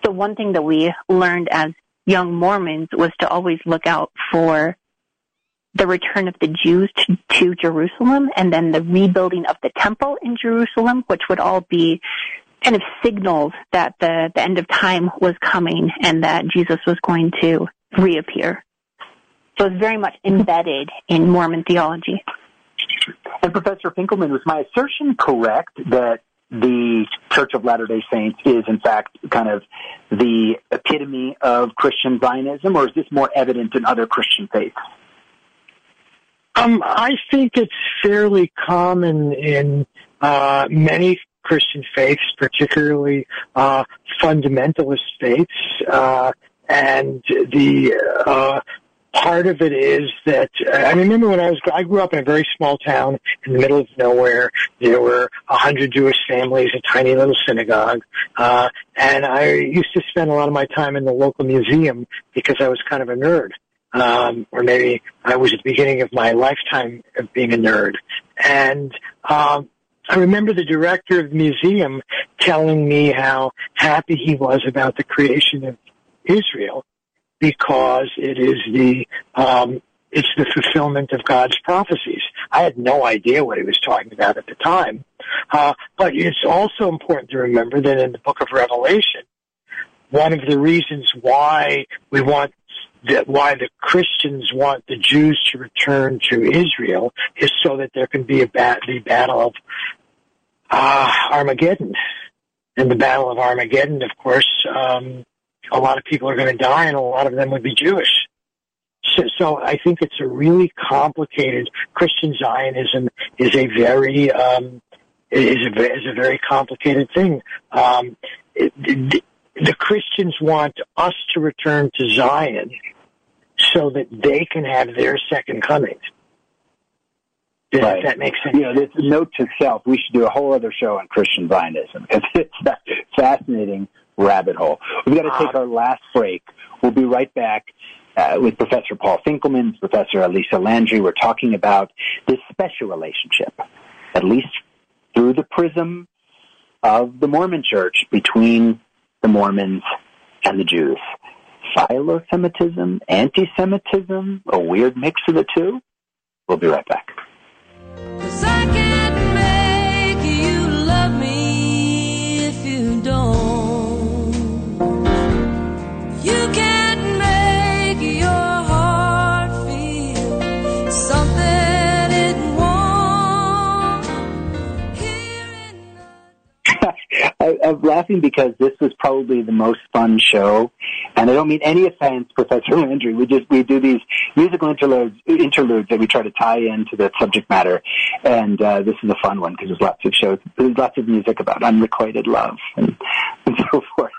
So one thing that we learned as young Mormons was to always look out for the return of the Jews to, to Jerusalem and then the rebuilding of the temple in Jerusalem, which would all be kind of signals that the, the end of time was coming and that Jesus was going to reappear. So it's very much embedded in Mormon theology. And Professor Finkelman, was my assertion correct that the Church of Latter-day Saints is in fact kind of the epitome of Christian Zionism, or is this more evident in other Christian faiths? Um, I think it's fairly common in uh, many Christian faiths, particularly uh, fundamentalist faiths, uh, and the uh, part of it is that I remember when I was I grew up in a very small town in the middle of nowhere. There were a hundred Jewish families, a tiny little synagogue, uh, and I used to spend a lot of my time in the local museum because I was kind of a nerd um, or maybe I was at the beginning of my lifetime of being a nerd. And um, I remember the director of the museum telling me how happy he was about the creation of Israel because it is the um, it's the fulfillment of God's prophecies. I had no idea what he was talking about at the time, uh, but it's also important to remember that in the Book of Revelation, one of the reasons why we want that why the Christians want the Jews to return to Israel is so that there can be a bat, the battle of uh, Armageddon. In the battle of Armageddon, of course, um, a lot of people are going to die, and a lot of them would be Jewish. So, so I think it's a really complicated. Christian Zionism is a very um, is a is a very complicated thing. Um, it, it, the Christians want us to return to Zion so that they can have their second coming. Does right. that make sense? You know, this note to self, we should do a whole other show on Christian Zionism because it's a fascinating rabbit hole. We've got to take our last break. We'll be right back uh, with Professor Paul Finkelman, Professor Alysa Landry. We're talking about this special relationship, at least through the prism of the Mormon church between the Mormons and the Jews. Philo-Semitism, anti-Semitism, a weird mix of the two? We'll be right back. I, I'm laughing because this was probably the most fun show, and I don't mean any offense, Professor Landry. We just we do these musical interludes, interludes that we try to tie into the subject matter, and uh, this is a fun one because there's lots of shows, there's lots of music about unrequited love and, and so forth.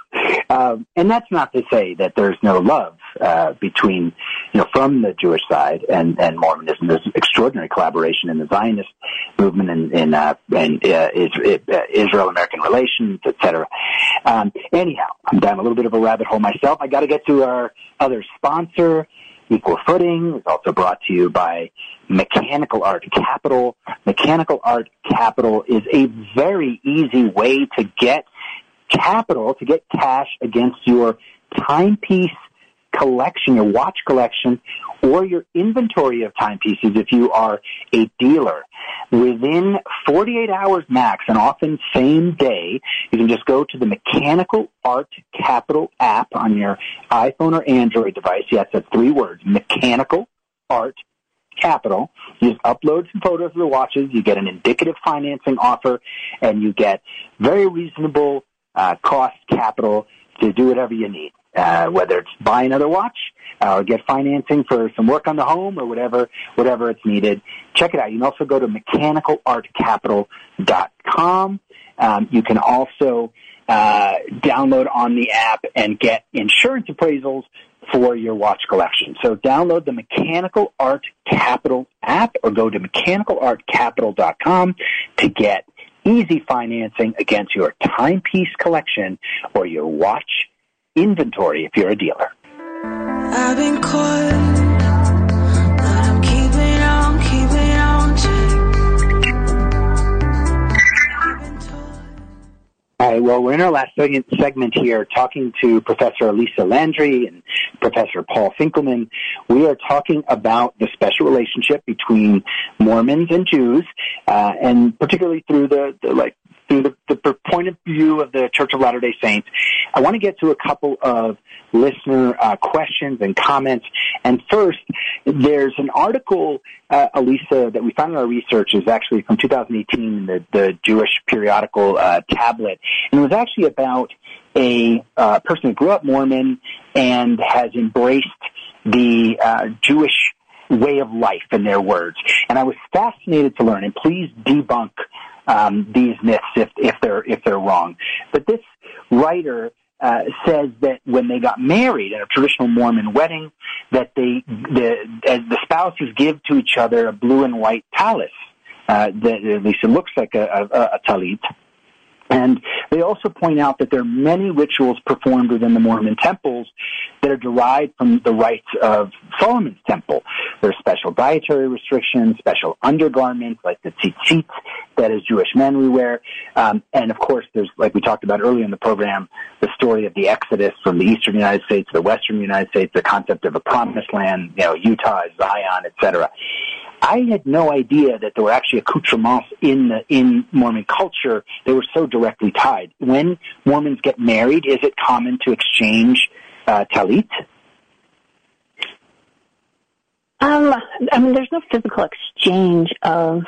Um, and that's not to say that there's no love uh, between, you know, from the Jewish side and, and Mormonism. There's extraordinary collaboration in the Zionist movement and in, uh, in uh, Israel-American relations, etc. Um, anyhow, I'm down a little bit of a rabbit hole myself. I got to get to our other sponsor. Equal Footing is also brought to you by Mechanical Art Capital. Mechanical Art Capital is a very easy way to get capital to get cash against your timepiece collection, your watch collection, or your inventory of timepieces if you are a dealer. Within 48 hours max, and often same day, you can just go to the Mechanical Art Capital app on your iPhone or Android device. Yes, that's three words. Mechanical Art Capital. You just upload some photos of the watches. You get an indicative financing offer, and you get very reasonable uh, cost capital to do whatever you need. Uh, whether it's buy another watch uh, or get financing for some work on the home or whatever whatever it's needed. Check it out. You can also go to mechanicalartcapital.com. Um, you can also uh, download on the app and get insurance appraisals for your watch collection. So download the Mechanical Art Capital app or go to mechanicalartcapital.com to get easy financing against your timepiece collection or your watch inventory if you're a dealer. Well, we're in our last segment, segment here talking to Professor Alysa Landry and Professor Paul Finkelman. We are talking about the special relationship between Mormons and Jews, uh, and particularly through the, the like through the, the point of view of the Church of Latter-day Saints. I want to get to a couple of listener uh, questions and comments. And first, there's an article, uh, Alysa, that we found in our research is actually from 2018, in the, the Jewish periodical uh, tablet. And it was actually about a uh, person who grew up Mormon and has embraced the uh, Jewish way of life in their words. And I was fascinated to learn, and please debunk um, these myths if, if they're if they're wrong. But this writer uh, says that when they got married at a traditional Mormon wedding, that they the the spouses give to each other a blue and white tallis. Uh, that at least it looks like a, a, a talit. And they also point out that there are many rituals performed within the Mormon temples that are derived from the rites of Solomon's temple. There are special dietary restrictions, special undergarments like the tzitzit that as Jewish men we wear. Um, and of course, there's, like we talked about earlier in the program, the story of the Exodus from the eastern United States to the western United States, the concept of a promised land, you know, Utah, Zion, etc. I had no idea that there were actually accoutrements in the in Mormon culture. They were so directly tied. When Mormons get married, is it common to exchange uh, talit? Um, I mean, there's no physical exchange of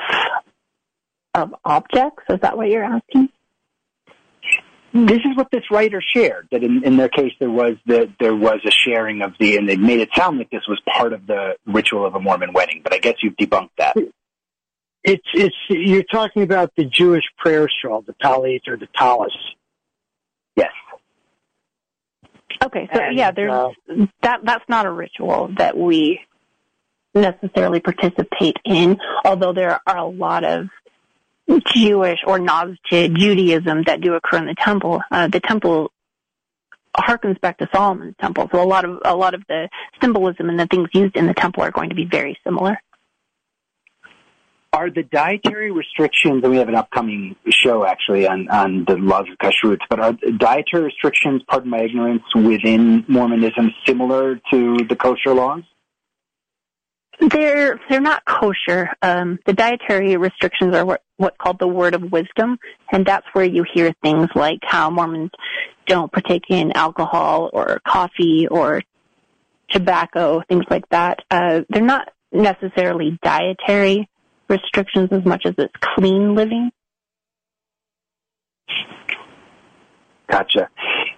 of objects. Is that what you're asking? This is what this writer shared. That in, in their case, there was the, there was a sharing of the, and they made it sound like this was part of the ritual of a Mormon wedding. But I guess you've debunked that. It's it's you're talking about the Jewish prayer shawl, the talit or the tallis. Yes. Okay, so And, yeah, there's uh, that. That's not a ritual that we necessarily participate in. Although there are a lot of Jewish or nods Judaism that do occur in the temple. Uh, the temple harkens back to Solomon's temple, so a lot of a lot of the symbolism and the things used in the temple are going to be very similar. Are the dietary restrictions, and we have an upcoming show actually on, on the laws of kashrut, but are dietary restrictions, pardon my ignorance, within Mormonism similar to the kosher laws? They're they're not kosher. Um, the dietary restrictions are what, what's called the word of wisdom, and that's where you hear things like how Mormons don't partake in alcohol or coffee or tobacco, things like that. Uh, they're not necessarily dietary restrictions as much as it's clean living. Gotcha.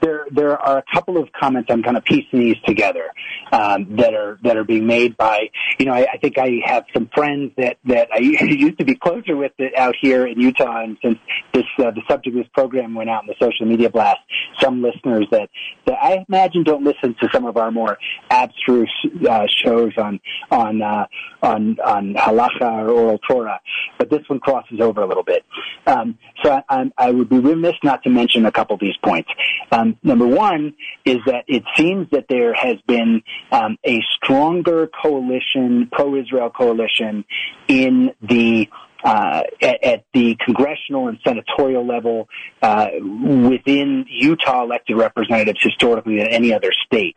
There, there are a couple of comments. I'm kind of piecing these together um, that are that are being made by. You know, I, I think I have some friends that that I used to be closer with it out here in Utah, and since this uh, the subject of this program went out in the social media blast, some listeners that that I imagine don't listen to some of our more abstruse uh, shows on on uh, on on halacha or oral Torah, but this one crosses over a little bit. Um, so I, I'm, I would be remiss not to mention a couple of these points. Um, number one is that it seems that there has been um, a stronger coalition, pro-Israel coalition, in the uh, at, at, the congressional and senatorial level uh, within Utah elected representatives historically than any other state.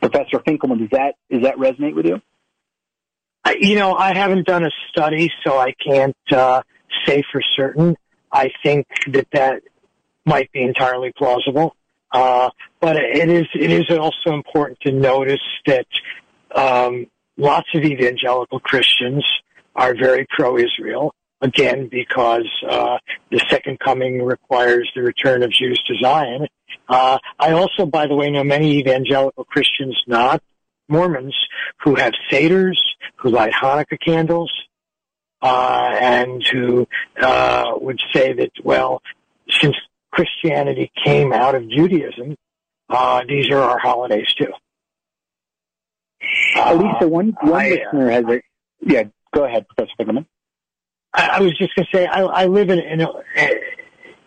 Professor Finkelman, does that does that resonate with you? You know, I haven't done a study, so I can't uh, say for certain. I think that that might be entirely plausible. Uh, but it is it is also important to notice that um, lots of evangelical Christians are very pro-Israel. Again, because uh, the second coming requires the return of Jews to Zion. Uh, I also, by the way, know many evangelical Christians, not Mormons, who have seders, who light Hanukkah candles, uh, and who uh, would say that, well, since Christianity came out of Judaism, uh, these are our holidays too. Uh, Lisa, one one I, listener has a yeah. Go ahead, Professor Finkelman. I, I was just going to say I, I live in, in a,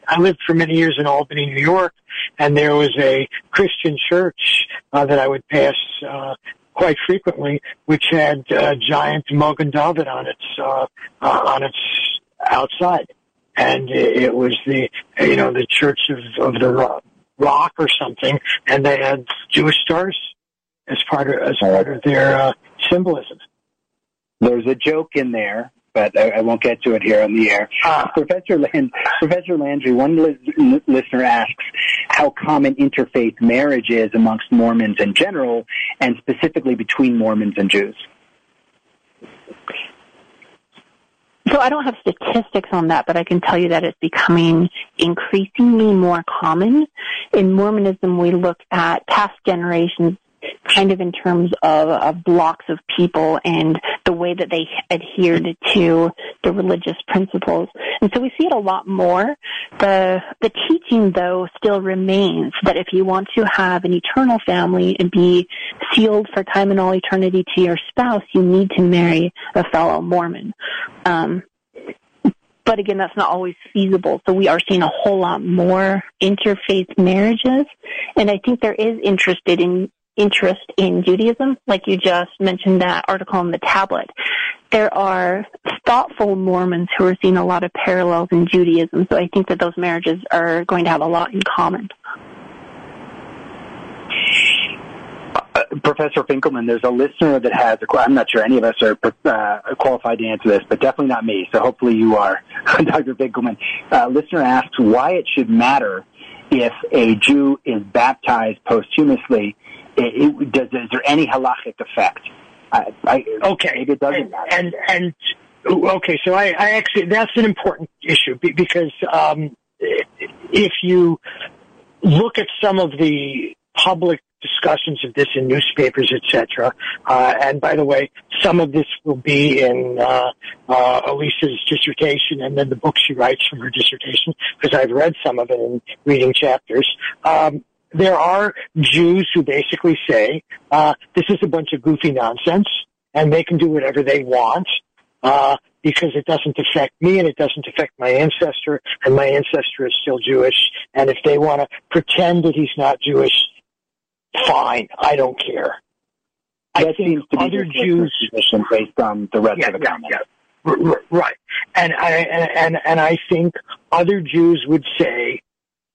I lived for many years in Albany, New York, and there was a Christian church uh, that I would pass uh, quite frequently, which had uh, giant Magen David on its uh, uh, on its outside and it was the you know the Church of, of the Rock or something, and they had Jewish stars as part of as part of their uh, symbolism. There's a joke in there, but I, I won't get to it here on the air. Uh, Professor Land, Professor Landry, one li- listener asks how common interfaith marriage is amongst Mormons in general, and specifically between Mormons and Jews. So I don't have statistics on that, but I can tell you that it's becoming increasingly more common. In Mormonism, we look at past generations kind of in terms of, of blocks of people and the way that they adhered to the religious principles. And so we see it a lot more. The, the teaching though still remains that if you want to have an eternal family and be sealed for time and all eternity to your spouse, you need to marry a fellow Mormon. Um, but again, that's not always feasible. So we are seeing a whole lot more interfaith marriages, and I think there is interested in interest in Judaism, like you just mentioned that article on the tablet. There are thoughtful Mormons who are seeing a lot of parallels in Judaism, so I think that those marriages are going to have a lot in common. Uh, Professor Finkelman, there's a listener that has, a, I'm not sure any of us are uh, qualified to answer this, but definitely not me, so hopefully you are, Dr. Finkelman. Uh, listener asks why it should matter if a Jew is baptized posthumously it, does, is there any halachic effect? I, I, okay, it doesn't and, and, and okay, so I, I actually that's an important issue because um, if you look at some of the public discussions of this in newspapers, etc. Uh, and by the way, some of this will be in uh, uh, Alysa's dissertation and then the book she writes from her dissertation because I've read some of it in reading chapters. Um, there are Jews who basically say uh, this is a bunch of goofy nonsense, and they can do whatever they want uh, because it doesn't affect me and it doesn't affect my ancestor, and my ancestor is still Jewish. And if they want to pretend that he's not Jewish, fine, I don't care. That I think other Jews position based on the rest yeah, of the yeah, comments. Yeah. Right, and I and and I think other Jews would say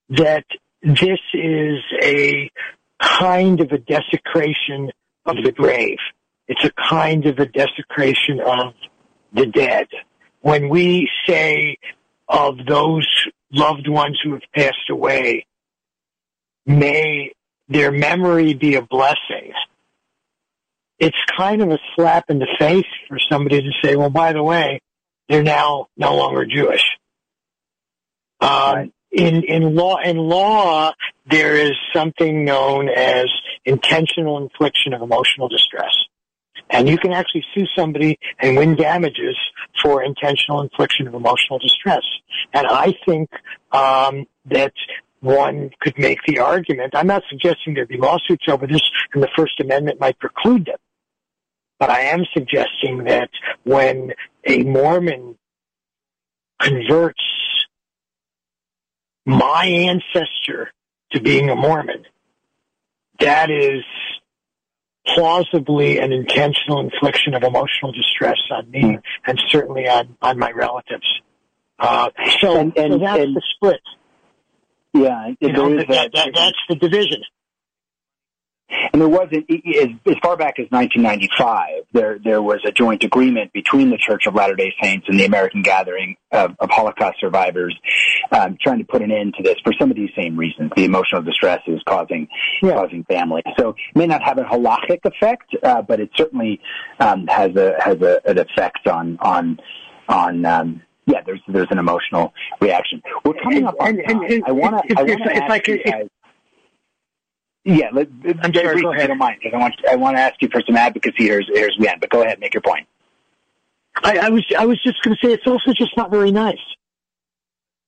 that this is a kind of a desecration of the grave. It's a kind of a desecration of the dead. When we say of those loved ones who have passed away, may their memory be a blessing. It's kind of a slap in the face for somebody to say, well, by the way, they're now no longer Jewish. Um, right in in law in law there is something known as intentional infliction of emotional distress. And you can actually sue somebody and win damages for intentional infliction of emotional distress. And i think um, that one could make the argument i'm not suggesting there be lawsuits over this and the first amendment might preclude them. But i am suggesting that when a mormon converts my ancestor to being a Mormon. That is plausibly an intentional infliction of emotional distress on me Hmm. and certainly on, on my relatives. Uh, so, And- and- so that's and- the split. Yeah, You know, that, a- that, that's the division. And there was, as, as far back as 1995, there there was a joint agreement between the Church of Latter Day Saints and the American Gathering of, of Holocaust survivors, um, trying to put an end to this for some of these same reasons. The emotional distress is causing Yeah. causing family. So it may not have a halachic effect, uh, but it certainly um, has a has a, an effect on on on. Um, yeah, there's there's an emotional reaction. We're coming up on And- and- time. and I want to. I if- want to if I could- if-. Yeah, let, I'm very sorry, briefly, go if ahead. you don't mind, because I want I want to ask you for some advocacy here as, as we end. But go ahead, make your point. I, I was I was just going to say it's also just not very nice.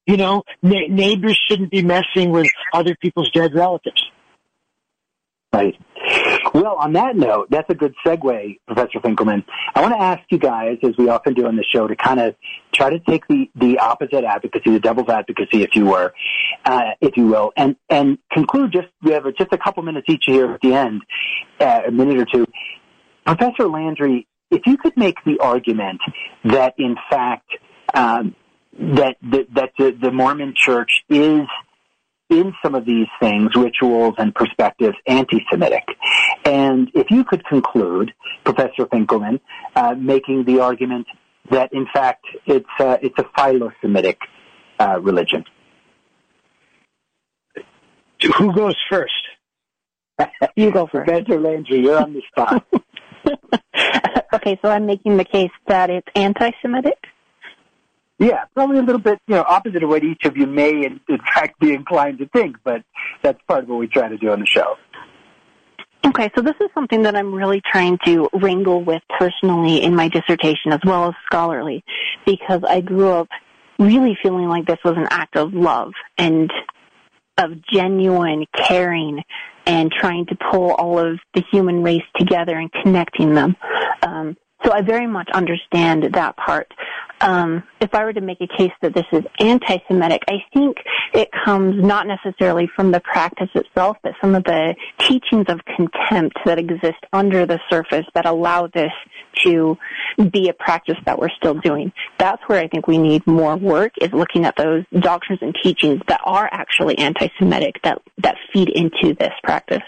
You know, na- neighbors shouldn't be messing with other people's dead relatives. Right. Well, on that note, that's a good segue, Professor Finkelman. I want to ask you guys, as we often do on the show, to kind of try to take the, the opposite advocacy, the devil's advocacy, if you were, uh, if you will, and, and conclude just, we have just a couple minutes each here at the end, uh, a minute or two. Professor Landry, if you could make the argument that in fact, um, that, that, that the, the Mormon church is in some of these things, rituals and perspectives, anti-Semitic. And if you could conclude, Professor Finkelman, uh, making the argument that in fact it's uh, it's a philo-Semitic uh, religion. Who goes first? You go first. Professor Landry, you're on the spot. okay, so I'm making the case that it's anti-Semitic. Yeah, probably a little bit, you know, opposite of what each of you may in, in fact be inclined to think, but that's part of what we try to do on the show. Okay, so this is something that I'm really trying to wrangle with personally in my dissertation as well as scholarly because I grew up really feeling like this was an act of love and of genuine caring and trying to pull all of the human race together and connecting them. Um, so I very much understand that part. Um, if I were to make a case that this is anti-Semitic, I think it comes not necessarily from the practice itself, but some of the teachings of contempt that exist under the surface that allow this to be a practice that we're still doing. That's where I think we need more work is looking at those doctrines and teachings that are actually anti-Semitic that, that feed into this practice.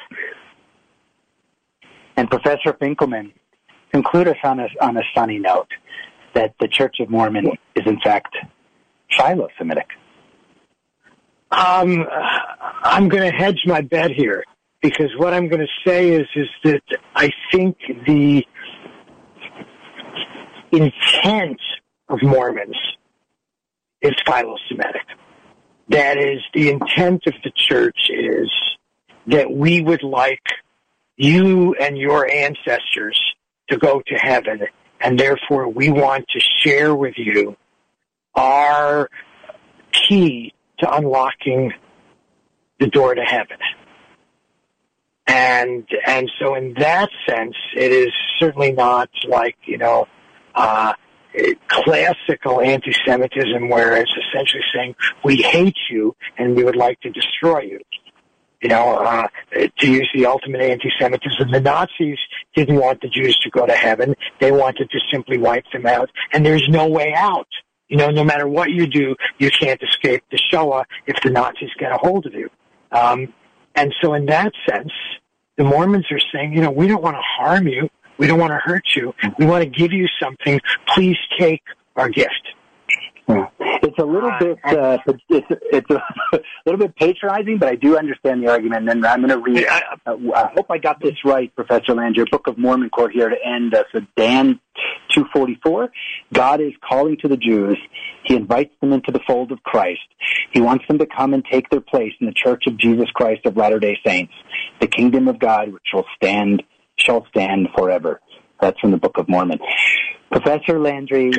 And Professor Finkelman, conclude us on a, on a sunny note that the Church of Mormon is in fact philo-Semitic. Um, I'm going to hedge my bet here because what I'm going to say is is that I think the intent of Mormons is philo-Semitic. That is, the intent of the church is that we would like you and your ancestors to go to heaven, and therefore we want to share with you our key to unlocking the door to heaven. And and so in that sense, it is certainly not like you know uh, classical anti-Semitism, where it's essentially saying we hate you and we would like to destroy you. You know, uh, to use the ultimate anti-Semitism, the Nazis didn't want the Jews to go to heaven; they wanted to simply wipe them out, and there's no way out. You know, no matter what you do, you can't escape the Shoah if the Nazis get a hold of you. Um, and so in that sense, the Mormons are saying, you know, we don't want to harm you. We don't want to hurt you. We want to give you something. Please take our gift. It's a little bit uh, it's it's a little bit patronizing, but I do understand the argument. And I'm going to read. I- Uh, I hope I got this right, Professor Land. Your Book of Mormon quote here to end. Uh, so Dan 244. God is calling to the Jews. He invites them into the fold of Christ. He wants them to come and take their place in the Church of Jesus Christ of Latter Day Saints, the kingdom of God, which will stand shall stand forever. That's from the Book of Mormon. Professor Landry,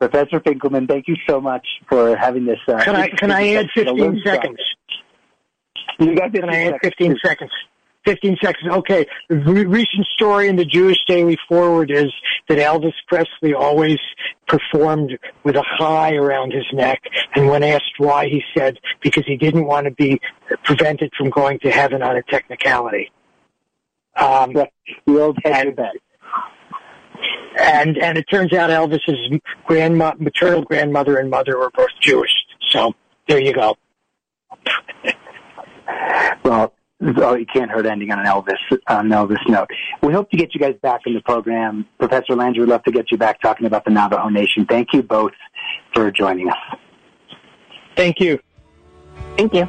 Professor Finkelman, thank you so much for having this. Uh, Can I can I add 15 discussion. seconds? You got 15 Can I add seconds. 15 seconds? 15 seconds. Okay. The re- recent story in the Jewish Daily Forward is that Elvis Presley always performed with a chai around his neck. And when asked why, he said because he didn't want to be prevented from going to heaven on a technicality. Um, the old head And-. And and it turns out Elvis's grandma, maternal grandmother and mother were both Jewish. So there you go. Well, oh, you can't hurt ending on an Elvis on an Elvis note. We hope to get you guys back in the program. Professor Landry, we'd love to get you back talking about the Navajo Nation. Thank you both for joining us. Thank you. Thank you.